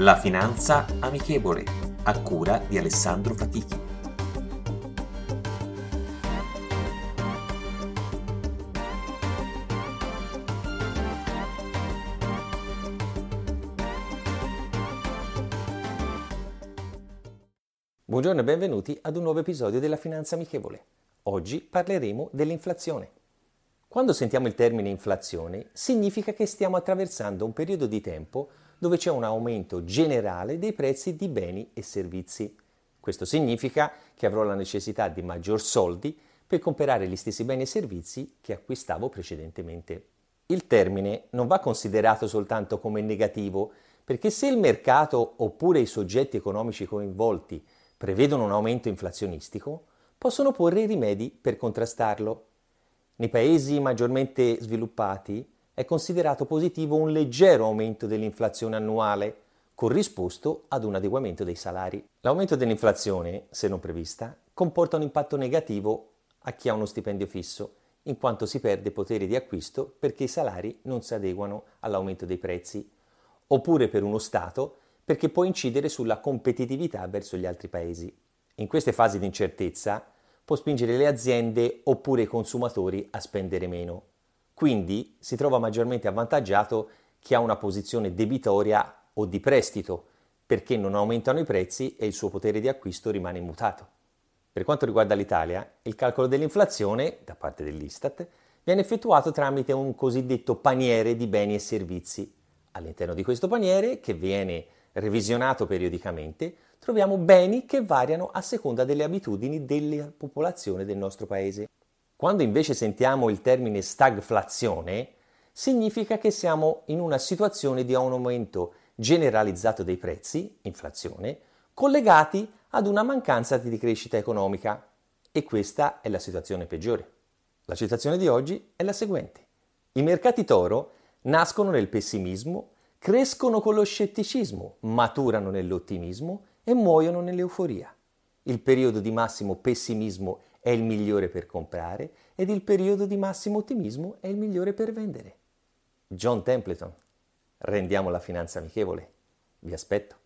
La finanza amichevole, a cura di Alessandro Fatichi. Buongiorno e benvenuti ad un nuovo episodio della Finanza Amichevole. Oggi parleremo dell'inflazione. Quando sentiamo il termine inflazione, significa che stiamo attraversando un periodo di tempo dove c'è un aumento generale dei prezzi di beni e servizi. Questo significa che avrò la necessità di maggior soldi per comprare gli stessi beni e servizi che acquistavo precedentemente. Il termine non va considerato soltanto come negativo, perché se il mercato oppure i soggetti economici coinvolti prevedono un aumento inflazionistico, possono porre rimedi per contrastarlo. Nei paesi maggiormente sviluppati è considerato positivo un leggero aumento dell'inflazione annuale, corrisposto ad un adeguamento dei salari. L'aumento dell'inflazione, se non prevista, comporta un impatto negativo a chi ha uno stipendio fisso, in quanto si perde potere di acquisto perché i salari non si adeguano all'aumento dei prezzi, oppure per uno Stato perché può incidere sulla competitività verso gli altri paesi. In queste fasi di incertezza può spingere le aziende oppure i consumatori a spendere meno. Quindi si trova maggiormente avvantaggiato chi ha una posizione debitoria o di prestito, perché non aumentano i prezzi e il suo potere di acquisto rimane immutato. Per quanto riguarda l'Italia, il calcolo dell'inflazione, da parte dell'Istat, viene effettuato tramite un cosiddetto paniere di beni e servizi. All'interno di questo paniere, che viene revisionato periodicamente, troviamo beni che variano a seconda delle abitudini della popolazione del nostro paese. Quando invece sentiamo il termine stagflazione, significa che siamo in una situazione di un aumento generalizzato dei prezzi, inflazione, collegati ad una mancanza di crescita economica. E questa è la situazione peggiore. La situazione di oggi è la seguente. I mercati toro nascono nel pessimismo crescono con lo scetticismo, maturano nell'ottimismo e muoiono nell'euforia. Il periodo di massimo pessimismo è il migliore per comprare ed il periodo di massimo ottimismo è il migliore per vendere. John Templeton. Rendiamo la finanza amichevole. Vi aspetto.